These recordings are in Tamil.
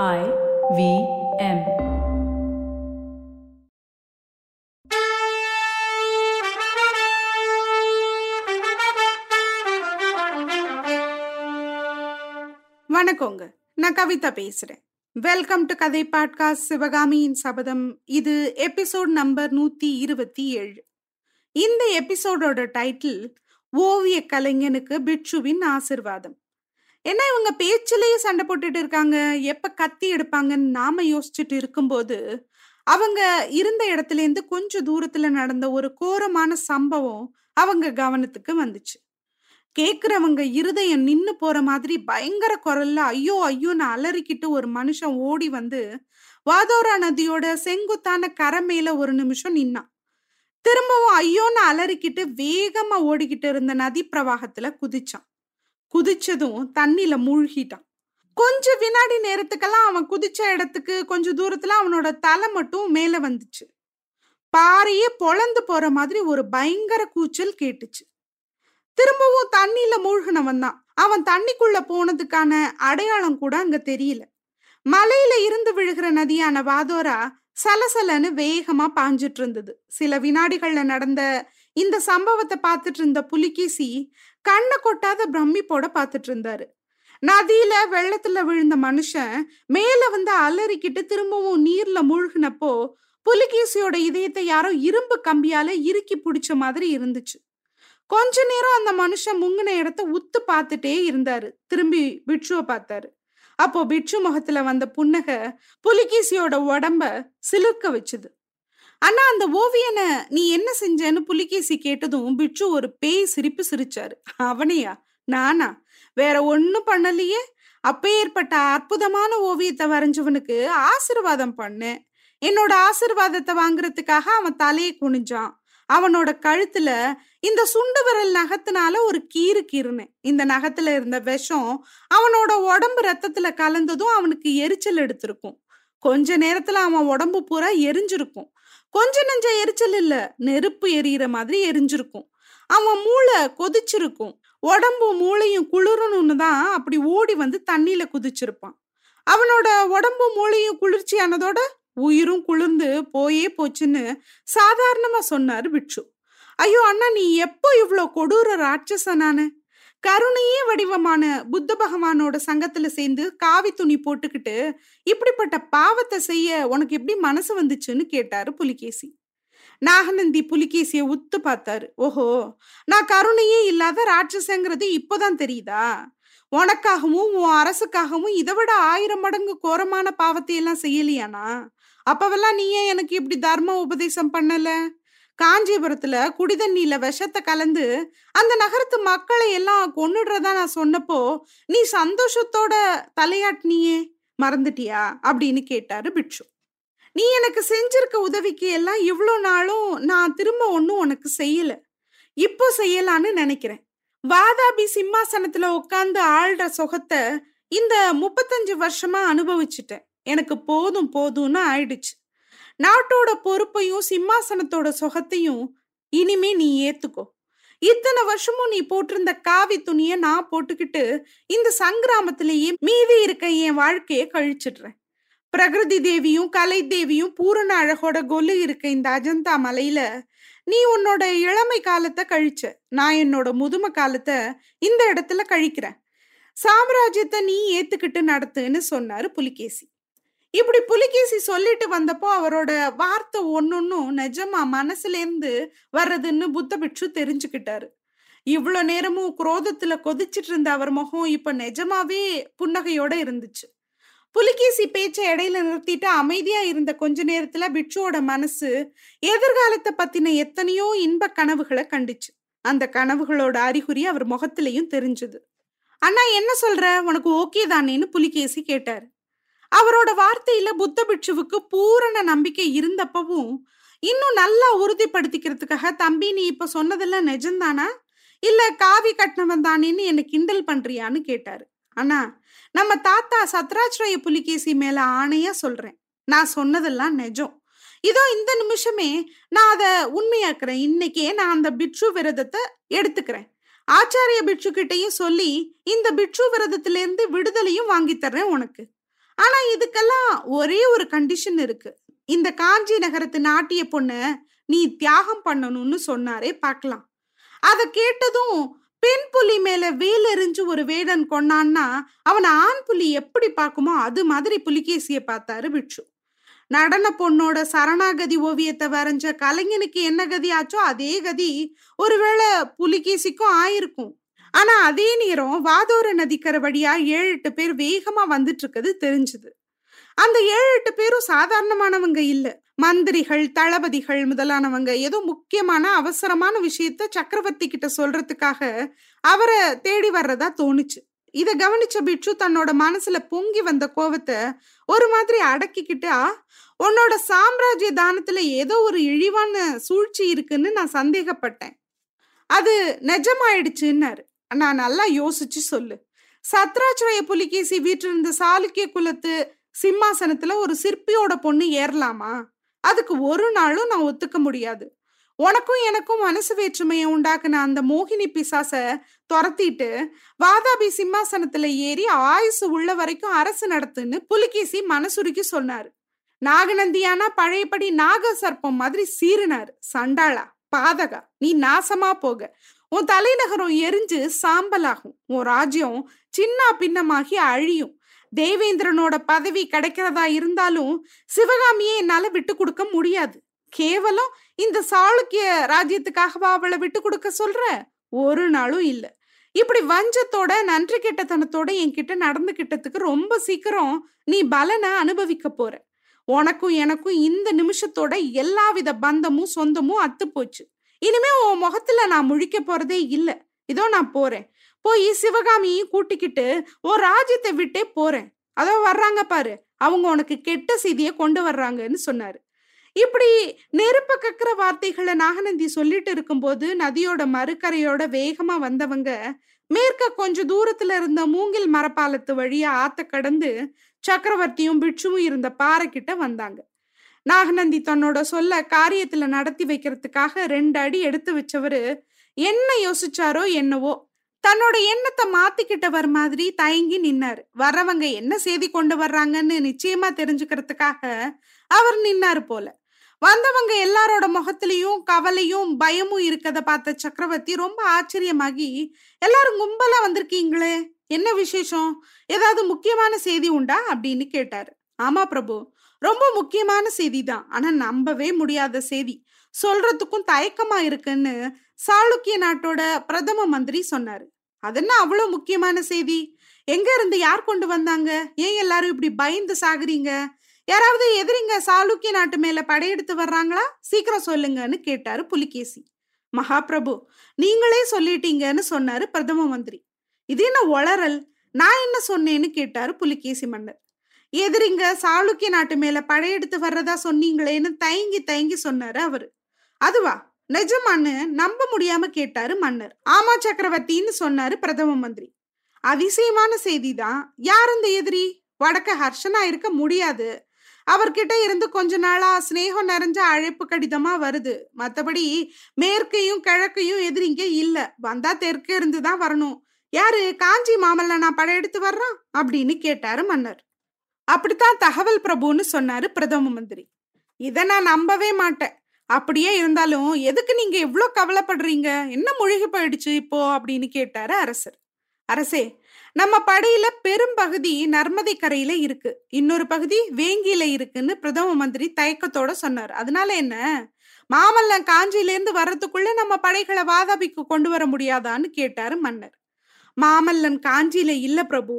I V M. வணக்கங்க. நான் கவிதா பேசுறேன். வெல்கம் டு கதை பாட்காஸ்ட் சிவகாமியின் சபதம். இது எபிசோட் நம்பர் நூத்தி இருபத்தி ஏழு. இந்த எபிசோடோட டைட்டில் ஓவிய கலைஞனுக்கு பிட்சுவின் ஆசிர்வாதம். என்ன இவங்க பேச்சிலேயே சண்டை போட்டுட்டு இருக்காங்க. எப்ப கத்தி எடுப்பாங்கன்னு நாம யோசிச்சுட்டு இருக்கும்போது அவங்க இருந்த இடத்துல இருந்து கொஞ்சம் தூரத்துல நடந்த ஒரு கோரமான சம்பவம் அவங்க கவனத்துக்கு வந்துச்சு. கேக்குறவங்க இருதயம் நின்னு போற மாதிரி பயங்கர குரல்ல ஐயோ ஐயோன்னு அலறிக்கிட்டு ஒரு மனுஷன் ஓடி வந்து வாதோரா நதியோட செங்குத்தான கரை மேல ஒரு நிமிஷம் நின்னான். திரும்பவும் ஐயோன்னு அலறிக்கிட்டு வேகமா ஓடிக்கிட்டு இருந்த நதி பிரவாகத்துல குதிச்சான். குதிச்சதும் தண்ணில மூழ்கிட்டான். கொஞ்ச வினாடி நேரத்துக்கெல்லாம் அவன் குதிச்ச இடத்துக்கு கொஞ்ச தூரத்துல அவனோட தலை மட்டும் மேல வந்துச்சு. பாறையே பொழந்து போற மாதிரி ஒரு பயங்கர கூச்சல் கேட்டுச்சு. திரும்பவும் தண்ணியில மூழ்கினவன் தான். அவன் தண்ணிக்குள்ள போனதுக்கான அடையாளம் கூட அங்க தெரியல. மலையில இருந்து விழுகிற நதியான வாதோரா சலசலன்னு வேகமா பாஞ்சிட்டு இருந்தது. சில வினாடிகள்ல நடந்த இந்த சம்பவத்தை பார்த்துட்டு இருந்த புலிகேசி கண்ணை கொட்டாத பிரமிப்போட பார்த்துட்டு இருந்தாரு நதியில வெள்ளத்துல விழுந்த மனுஷன் மேல வந்து அலறிக்கிட்டு திரும்பவும் நீர்ல மூழ்கினப்போ புலிகேசியோட இதயத்தை யாரோ இரும்பு கம்பியால இறுக்கி பிடிச்ச மாதிரி இருந்துச்சு. கொஞ்ச நேரம் அந்த மனுஷன் முங்கின இடத்த உத்து பார்த்துட்டே இருந்தாரு. திரும்பி பிட்சுவை பார்த்தாரு. அப்போ பிட்சு முகத்துல வந்த புன்னக புலிகேசியோட உடம்ப சிலிர்க்க வச்சுது. ஆனா அந்த ஓவியனை நீ என்ன செஞ்சேன்னு புலிகேசி கேட்டதும் பிட்சு ஒரு பேய் சிரிப்பு சிரிச்சாரு. அவனையா? நானா? வேற ஒன்னும் பண்ணலையே? அப்பேற்பட்ட அற்புதமான ஓவியத்தை வரைஞ்சவனுக்கு ஆசிர்வாதம் பண்ணேன் என்னோட ஆசிர்வாதத்தை வாங்குறதுக்காக அவன் தலையை குனிஞ்சான். அவனோட கழுத்துல இந்த சுண்டு விரல் நகத்தினால ஒரு கீறு கீறுனேன். இந்த நகத்துல இருந்த விஷம் அவனோட உடம்பு ரத்தத்துல கலந்ததும் அவனுக்கு எரிச்சல் எடுத்திருக்கும். கொஞ்ச நேரத்துல அவன் உடம்பு பூரா எரிஞ்சிருக்கும். கொஞ்ச நெஞ்ச எரிச்சல் இல்ல. நெருப்பு எரியிற மாதிரி எரிஞ்சிருக்கும். அவன் மூளை கொதிச்சிருக்கும். உடம்பு மூளையும் குளிரணும்னு தான் அப்படி ஓடி வந்து தண்ணியில குதிச்சிருப்பான். அவனோட உடம்பு மூளையும் குளிர்ச்சியானதோட உயிரும் குளிர்ந்து போயே போச்சுன்னு சாதாரணமா சொன்னாரு பிட்சு ஐயோ அண்ணா நீ எப்போ இவ்வளோ கொடூர ராட்சச நானு கருணையே வடிவமான புத்த பகவானோட சங்கத்துல சேர்ந்து காவி துணி போட்டுக்கிட்டு இப்படிப்பட்ட பாவத்தை செய்ய உனக்கு எப்படி மனசு வந்துச்சுன்னு கேட்டாரு புலிகேசி. நாகநந்தி புலிகேசிய உத்து பார்த்தாரு. ஓஹோ நான் கருணையே இல்லாத ராட்சசங்கிறது இப்போதான் தெரியுதா? உனக்காகவும் உன் அரசுக்காகவும் இதை விட ஆயிரம் மடங்கு கோரமான பாவத்தை எல்லாம் செய்யலையானா அப்பவெல்லாம் நீ ஏன் எனக்கு இப்படி தர்ம உபதேசம் பண்ணல? காஞ்சிபுரத்துல குடிதண்ணியில விஷத்தை கலந்து அந்த நகரத்து மக்களை எல்லாம் கொன்னுடுறதா நான் சொன்னப்போ நீ சந்தோஷத்தோட தலையாட்டினியே மறந்துட்டியா? அப்படின்னு கேட்டாரு பிட்சு நீ எனக்கு செஞ்சிருக்க உதவிக்கு எல்லாம் இவ்வளோ நாளும் நான் திரும்ப ஒன்றும் உனக்கு செய்யல. இப்போ செய்யலான்னு நினைக்கிறேன். வாதாபி சிம்மாசனத்துல உட்காந்து ஆள்ற சொகத்தை இந்த முப்பத்தஞ்சு வருஷமா அனுபவிச்சுட்டேன். எனக்கு போதும் போதும்னு ஆயிடுச்சு. நாட்டோட பொறுப்பையும் சிம்மாசனத்தோட சொகத்தையும் இனிமே நீ ஏத்துக்கோ. இத்தனை வருஷமும் நீ போட்டிருந்த காவி துணிய நான் போட்டுக்கிட்டு இந்த சங்கிராமத்திலேயே மீதி இருக்க என் வாழ்க்கைய கழிச்சிடுறேன். பிரகிருதி தேவியும் கலை தேவியும் பூரண அழகோட கொலு இருக்க இந்த அஜந்தா மலையில நீ உன்னோட இளமை காலத்தை கழிச்ச நான் என்னோட முதுமை காலத்தை இந்த இடத்துல கழிக்கிறேன். சாம்ராஜ்யத்தை நீ ஏத்துக்கிட்டு நடத்துன்னு சொன்னாரு புலிகேசி. இப்படி புலிகேசி சொல்லிட்டு வந்தப்போ அவரோட வார்த்தை ஒன்னொன்னும் நிஜமா மனசுல இருந்து வர்றதுன்னு புத்த பிட்சு தெரிஞ்சுக்கிட்டாரு. இவ்வளோ நேரமும் குரோதத்துல கொதிச்சிட்டு இருந்த அவர் முகம் இப்ப நிஜமாவே புன்னகையோட இருந்துச்சு. புலிகேசி பேச்சை இடையில நிறுத்திட்டு அமைதியா இருந்த கொஞ்ச நேரத்துல பிட்சுவோட மனசு எதிர்காலத்தை பத்தின எத்தனையோ இன்ப கனவுகளை கண்டுச்சு. அந்த கனவுகளோட அறிகுறி அவர் முகத்திலையும் தெரிஞ்சது. அண்ணா என்ன சொல்ற? உனக்கு ஓகே தானேன்னு புலிகேசி கேட்டாரு. அவரோட வார்த்தையில புத்த பிட்சுவுக்கு பூரண நம்பிக்கை இருந்தப்பவும் இன்னும் நல்லா உறுதிப்படுத்திக்கிறதுக்காக தம்பி நீ இப்ப சொன்னதெல்லாம் நிஜம்தானா? இல்ல காவி கட்டினவன் தானேன்னு என்ன கிண்டல் பண்றியான்னு கேட்டாரு. ஆனா நம்ம தாத்தா சத்ராஜ்ரய புலிகேசி மேல ஆணையா சொல்றேன். நான் சொன்னதெல்லாம் நிஜம். இதோ இந்த நிமிஷமே நான் அதை உண்மையாக்குறேன். இன்னைக்கே நான் அந்த பிட்சு விரதத்தை எடுத்துக்கிறேன். ஆச்சாரிய பிட்சு கிட்டையும் சொல்லி இந்த பிட்சு விரதத்திலேருந்து விடுதலையும் வாங்கி தர்றேன் உனக்கு. ஆனா இதுக்கெல்லாம் ஒரே ஒரு கண்டிஷன் இருக்கு. இந்த காஞ்சி நகரத்து நாட்டிய பொண்ண நீ தியாகம் பண்ணணும்னு சொன்னாரே பார்க்கலாம். அத கேட்டதும் பெண் புலி மேல வேல் எறிஞ்சு ஒரு வேடன் கொண்டான்னா அவனை ஆண் புலி எப்படி பார்க்குமோ அது மாதிரி புலிகேசிய பார்த்தாரு பிட்சு நடன பொண்ணோட சரணாகதி ஓவியத்தை வரைஞ்ச கலைஞனுக்கு என்ன கதி ஆச்சோ அதே கதி. ஒருவேளை புலிகேசிக்கும் ஆயிருக்கும். ஆனா அதே நேரம் வாதோர நதிக்கரை வழியா ஏழு எட்டு பேர் வேகமா வந்துட்டு இருக்குது தெரிஞ்சது. அந்த ஏழு எட்டு பேரும் சாதாரணமானவங்க இல்ல. மந்திரிகள் தளபதிகள் முதலானவங்க ஏதோ முக்கியமான அவசரமான விஷயத்த சக்கரவர்த்தி கிட்ட சொல்றதுக்காக அவரை தேடி வர்றதா தோணுச்சு. இத கவனிச்ச பிட்சு தன்னோட மனசுல பொங்கி வந்த கோவத்தை ஒரு மாதிரி அடக்கிக்கிட்டா உன்னோட சாம்ராஜ்ய தானத்துல ஏதோ ஒரு இழிவான சூழ்ச்சி இருக்குன்னு நான் சந்தேகப்பட்டேன். அது நிஜமாயிடுச்சுன்னாரு. நான் நல்லா யோசிச்சு சொல்லு. சத்ராச்சிரய புலிகேசி வீட்டிலிருந்த சாளுக்கிய குலத்து சிம்மாசனத்துல ஒரு சிற்பியோட பொண்ணு ஏறலாமா? அதுக்கு ஒரு நாளும் நான் ஒத்துக்க முடியாது. உனக்கும் எனக்கும் மனசு வேற்றுமையை உண்டாக்குன அந்த மோகினி பிசாச துரத்திட்டு வாதாபி சிம்மாசனத்துல ஏறி ஆயுசு உள்ள வரைக்கும் அரசு நடத்துன்னு புலிகேசி மனசுருக்கி சொன்னாரு. நாகநந்தியானா பழையபடி நாக சர்ப்பம் மாதிரி சீறினாரு. சண்டாளா பாதகா நீ நாசமா போக. உன் தலைநகரம் எரிஞ்சு சாம்பலாகும். உன் ராஜ்யம் சின்ன பின்னமாகி அழியும். தேவேந்திரனோட பதவி கிடைக்கிறதா இருந்தாலும் சிவகாமியை என்னால விட்டு கொடுக்க முடியாது. கேவலம் இந்த சாளுக்கிய ராஜ்யத்துக்காகவா அவளை விட்டு கொடுக்க சொல்ற? ஒரு நாளும் இல்லை. இப்படி வஞ்சத்தோட நன்றி கெட்டத்தனத்தோட என்கிட்ட நடந்துகிட்டதுக்கு ரொம்ப சீக்கிரம் நீ பலனை அனுபவிக்க போற. உனக்கும் எனக்கும் இந்த நிமிஷத்தோட எல்லாவித பந்தமும் சொந்தமும் அத்து போச்சு. இனிமே உன் முகத்துல நான் முழிக்க போறதே இல்லை. இதோ நான் போறேன். போய் சிவகாமியும் கூட்டிக்கிட்டு ஓ ராஜ்யத்தை விட்டே போறேன். அதோ வர்றாங்க பாரு. அவங்க உனக்கு கெட்ட செய்தியை கொண்டு வர்றாங்கன்னு சொன்னாரு. இப்படி நெருப்ப கக்கிற வார்த்தைகளை நாகநந்தி சொல்லிட்டு இருக்கும்போது நதியோட மறுக்கரையோட வேகமா வந்தவங்க மேற்க கொஞ்ச தூரத்துல இருந்த மூங்கில் மரப்பாலத்து வழியா ஆத்த கடந்து சக்கரவர்த்தியும் பிட்சுவும் இருந்த பாறை கிட்ட வந்தாங்க. நாகநந்தி தன்னோட சொல்ல காரியத்துல நடத்தி வைக்கிறதுக்காக ரெண்டு அடி எடுத்து வச்சவரு என்ன யோசிச்சாரோ என்னவோ தன்னோட எண்ணத்தை மாத்திக்கிட்டவர் மாதிரி தயங்கி நின்னாரு. வர்றவங்க என்ன செய்தி கொண்டு வர்றாங்கன்னு நிச்சயமா தெரிஞ்சுக்கிறதுக்காக அவர் நின்னாரு போல. வந்தவங்க எல்லாரோட முகத்திலையும் கவலையும் பயமும் இருக்கத பார்த்த சக்கரவர்த்தி ரொம்ப ஆச்சரியமாகி எல்லாரும் கும்பலா வந்திருக்கீங்களே என்ன விசேஷம்? ஏதாவது முக்கியமான செய்தி உண்டா? அப்படின்னு கேட்டாரு. ஆமா பிரபு ரொம்ப முக்கியமான செய்தி தான் ஆனா நம்பவே முடியாத செய்தி. சொல்றதுக்கும் தயக்கமா இருக்குன்னு சாளுக்கிய நாட்டோட பிரதம மந்திரி சொன்னாரு. என்ன அவ்வளவு முக்கியமான செய்தி? எங்க இருந்து யார் கொண்டு வந்தாங்க? ஏன் எல்லாரும் இப்படி பயந்து சாகுறீங்க? யாராவது எதிரிங்க சாளுக்கிய நாட்டு மேல படையெடுத்து வர்றாங்களா? சீக்கிரம் சொல்லுங்கன்னு கேட்டாரு புலிகேசி. மகாபிரபு நீங்களே சொல்லிட்டீங்கன்னு சொன்னாரு பிரதம மந்திரி. இது என்ன ஒளரல் நான் என்ன சொன்னேன்னு கேட்டாரு புலிகேசி மன்னர். எதிரிங்க சாளுக்கிய நாட்டு மேல படையெடுத்து வர்றதா சொன்னீங்களேன்னு தயங்கி தயங்கி சொன்னாரு அவரு. அதுவா? நிஜமான்னு நம்ப முடியாம கேட்டாரு மன்னர். ஆமா சக்கரவர்த்தின்னு சொன்னாரு பிரதம மந்திரி. அதிசயமான செய்திதான். யார் இந்த எதிரி? வடக்க ஹர்ஷனா இருக்க முடியாது. அவர்கிட்ட இருந்து கொஞ்ச நாளா சிநேகம் நிறைஞ்ச அழைப்பு கடிதமா வருது. மத்தபடி மேற்கையும் கிழக்கையும் எதிரிங்க இல்ல. வந்தா தெற்கே இருந்து தான் வரணும். யாரு? காஞ்சி மாமல்ல நான் படையெடுத்து வர்றான்? அப்படின்னு கேட்டாரு மன்னர். அப்படித்தான் தகவல் பிரபுன்னு சொன்னாரு பிரதம மந்திரி. இதை நான் நம்பவே மாட்டேன். அப்படியே இருந்தாலும் எதுக்கு நீங்க எவ்வளோ கவலைப்படுறீங்க? என்ன மூழ்கி போயிடுச்சு இப்போ? அப்படின்னு கேட்டாரு அரசர். அரசே நம்ம படையில பெரும் பகுதி நர்மதை கரையில இருக்கு. இன்னொரு பகுதி வேங்கியில இருக்குன்னு பிரதம மந்திரி தயக்கத்தோட சொன்னார். அதனால என்ன? மாமல்லன் காஞ்சியிலேருந்து வர்றதுக்குள்ள நம்ம படைகளை வாதாபிக்கு கொண்டு வர முடியாதான்னு கேட்டாரு மன்னர். மாமல்லன் காஞ்சியில இல்ல பிரபு.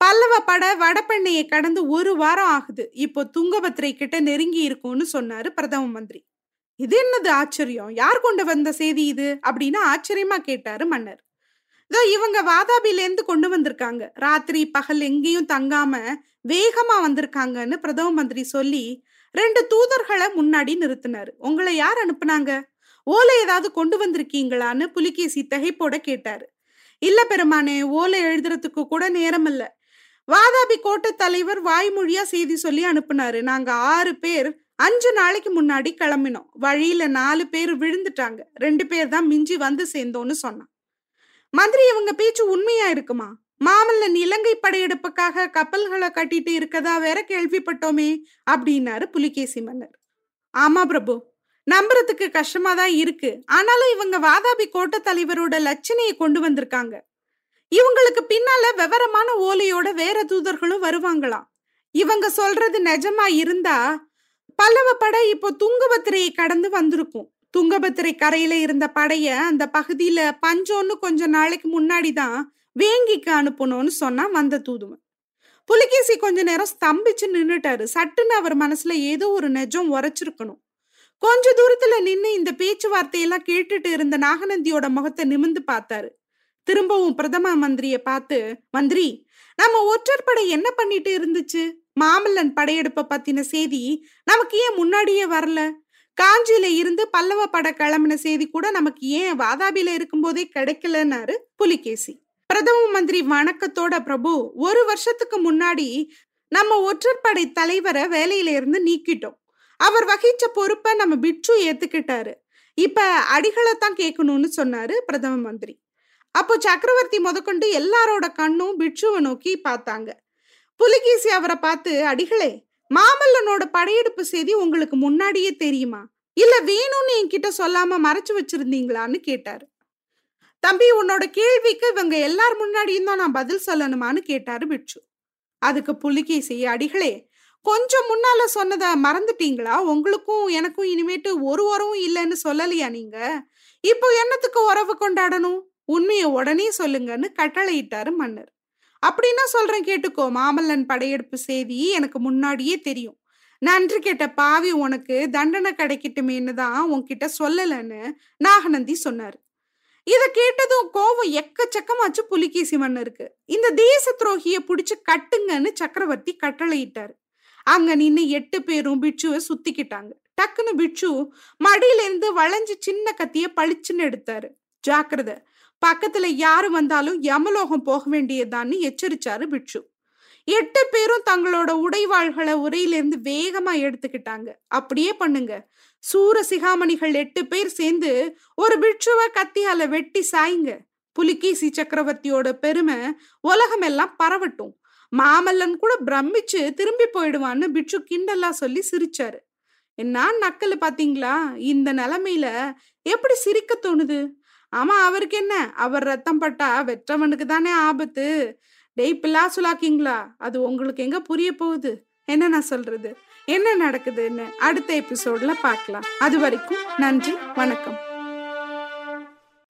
பல்லவ பட வடபெண்ணையை கடந்து ஒரு வாரம் ஆகுது. இப்போ துங்கபத்திரை கிட்ட நெருங்கி இருக்கும்னு சொன்னாரு பிரதம மந்திரி. இது என்னது ஆச்சரியம்? யார் கொண்டு வந்த செய்தி இது? அப்படின்னு ஆச்சரியமா கேட்டாரு மன்னர். இதோ இவங்க வாதாபிலேருந்து கொண்டு வந்திருக்காங்க. ராத்திரி பகல் எங்கேயும் தங்காம வேகமா வந்திருக்காங்கன்னு பிரதம மந்திரி சொல்லி ரெண்டு தூதர்களை முன்னாடி நிறுத்தினாரு. உங்களை யார் அனுப்புனாங்க? ஓலை ஏதாவது கொண்டு வந்திருக்கீங்களான்னு புலிகேசி தகைப்போட கேட்டாரு. இல்ல பெருமானே ஓலை எழுதுறதுக்கு கூட நேரம் இல்லை வாதாபி கோட்டை தலைவர் வாய்மொழியா செய்தி சொல்லி அனுப்புனாரு. நாங்க ஆறு பேர் அஞ்சு நாளைக்கு முன்னாடி கிளம்பினோம். வழியில நாலு பேர் விழுந்துட்டாங்க. ரெண்டு பேர் தான் மிஞ்சி வந்து சேர்ந்தோன்னு சொன்னான். மந்திரி இவங்க பேச்சு உண்மையா இருக்குமா? மாமல்லன் இலங்கை படையெடுப்புக்காக கப்பல்களை கட்டிட்டு இருக்கதா வேற கேள்விப்பட்டோமே அப்படின்னாரு புலிகேசி மன்னர். ஆமா பிரபு நம்புறதுக்கு கஷ்டமா தான் இருக்கு. ஆனாலும் இவங்க வாதாபி கோட்ட தலைவரோட லட்சணையை கொண்டு வந்திருக்காங்க. இவங்களுக்கு பின்னால விவரமான ஓலையோட வேற தூதர்களும் வருவாங்களாம். இவங்க சொல்றது நிஜமா இருந்தா பல்லவ படை இப்போ துங்கபத்திரையை கடந்து வந்திருக்கும். துங்கபத்திரை கரையில இருந்த படைய அந்த பகுதியில பஞ்சோன்னு கொஞ்ச நாளைக்கு முன்னாடி தான் வேங்கிக்கு அனுப்பணும்னு சொன்னா வந்த தூதுவன். புலிகேசி கொஞ்ச நேரம் ஸ்தம்பிச்சு நின்னுட்டாரு. சட்டுன்னு அவர் மனசுல ஏதோ ஒரு நெஜம் உரைச்சிருக்கணும். கொஞ்ச தூரத்துல நின்னு இந்த பேச்சுவார்த்தையெல்லாம் கேட்டுட்டு இருந்த நாகநந்தியோட முகத்தை நிமிந்து பார்த்தாரு. திரும்பவும் பிரதம மந்திரிய பார்த்து மந்திரி நம்ம ஒற்றற்படை என்ன பண்ணிட்டு இருந்துச்சு? மாமல்லன் படையெடுப்ப பத்தின செய்தி நமக்கு ஏன் முன்னாடியே வரல? காஞ்சியில இருந்து பல்லவ பட கிளம்பின செய்தி கூட நமக்கு ஏன் வாதாபியில இருக்கும்போதே கிடைக்கலன்னாரு புலிகேசி. பிரதம மந்திரி வணக்கத்தோட பிரபு ஒரு வருஷத்துக்கு முன்னாடி நம்ம ஒற்றற்படை தலைவரை வேலையில இருந்து நீக்கிட்டோம். அவர் வகிச்ச பொறுப்பை நம்ம பிட்சு ஏத்துக்கிட்டாரு. இப்ப அடிகளைத்தான் கேட்கணும்னு சொன்னாரு பிரதம மந்திரி. அப்போ சக்கரவர்த்தி முதற்கொண்டு எல்லாரோட கண்ணும் பிட்சுவை நோக்கி பார்த்தாங்க. புலிகேசி அவரை பார்த்து அடிகளே மாமல்லனோட படையெடுப்பு செய்தி உங்களுக்கு முன்னாடியே தெரியுமா? இல்ல வேணும்னு என்கிட்ட சொல்லாம மறைச்சு வச்சிருந்தீங்களான்னு கேட்டாரு. தம்பி உன்னோட கேள்விக்கு இவங்க எல்லார் முன்னாடியும் தான் நான் பதில் சொல்லணுமான்னு கேட்டாரு பிட்சு. அதுக்கு புலிகேசி அடிகளே கொஞ்சம் முன்னால சொன்னதை மறந்துட்டீங்களா? உங்களுக்கும் எனக்கும் இனிமேட்டு ஒரு உறவும் இல்லைன்னு சொல்லலையா நீங்க? இப்போ என்னத்துக்கு உறவு கொண்டாடணும்? உண்மையை உடனே சொல்லுங்கன்னு கட்டளையிட்டாரு மன்னர். அப்படின்னா சொல்றேன் கேட்டுக்கோ மாமல்லன் படையெடுப்பு செய்தி எனக்கு முன்னாடியே தெரியும். நன்றி கேட்ட பாவி உனக்கு தண்டனை கிடைக்கட்டுமேன்னு தான் உன்கிட்ட சொல்லலன்னு நாகநந்தி சொன்னாரு. இதை கேட்டதும் கோவம் எக்கச்சக்கமாச்சு புலிகேசி மன்னருக்கு. இந்த தேச துரோகிய புடிச்சு கட்டுங்கன்னு சக்கரவர்த்தி கட்டளையிட்டாரு. அங்க நின்று எட்டு பேரும் பிட்சுவை சுத்திக்கிட்டாங்க. டக்குன்னு பிட்சு மடியில இருந்து வளைஞ்சு சின்ன கத்திய பளிச்சுன்னு எடுத்தாரு. ஜாக்கிரத பக்கத்துல யாரு வந்தாலும் யமலோகம் போக வேண்டியதான்னு எச்சரிச்சாரு பிட்சு எட்டு பேரும் தங்களோட உடைவாள்களை உரையிலிருந்து வேகமா எடுத்துக்கிட்டாங்க. அப்படியே பண்ணுங்க. சூர சிகாமணிகள் எட்டு பேர் சேர்ந்து ஒரு பிட்சுவை கத்தியால வெட்டி சாய்ங்க. புலிகேசி சக்கரவர்த்தியோட பெருமை உலகமெல்லாம் பரவட்டும். மாமல்லன் கூட பிரமிச்சு திரும்பி போயிடுவான்னு பிட்சு கிண்டல்லா சொல்லி சிரிச்சாரு. என்ன நக்கல் பாத்தீங்களா? இந்த நிலைமையில எப்படி சிரிக்க தோணுது? ஆமா அவருக்கு என்ன? அவர் ரத்தம் பட்டா வெற்றவனுக்கு தானே ஆபத்து. டெய் பிள்ளா சுலாக்கிங்களா அது உங்களுக்கு எங்க புரிய போகுது? என்ன நான் சொல்றது? என்ன நடக்குதுன்னு அடுத்த எபிசோட்ல பார்க்கலாம். அது வரைக்கும் நன்றி வணக்கம்.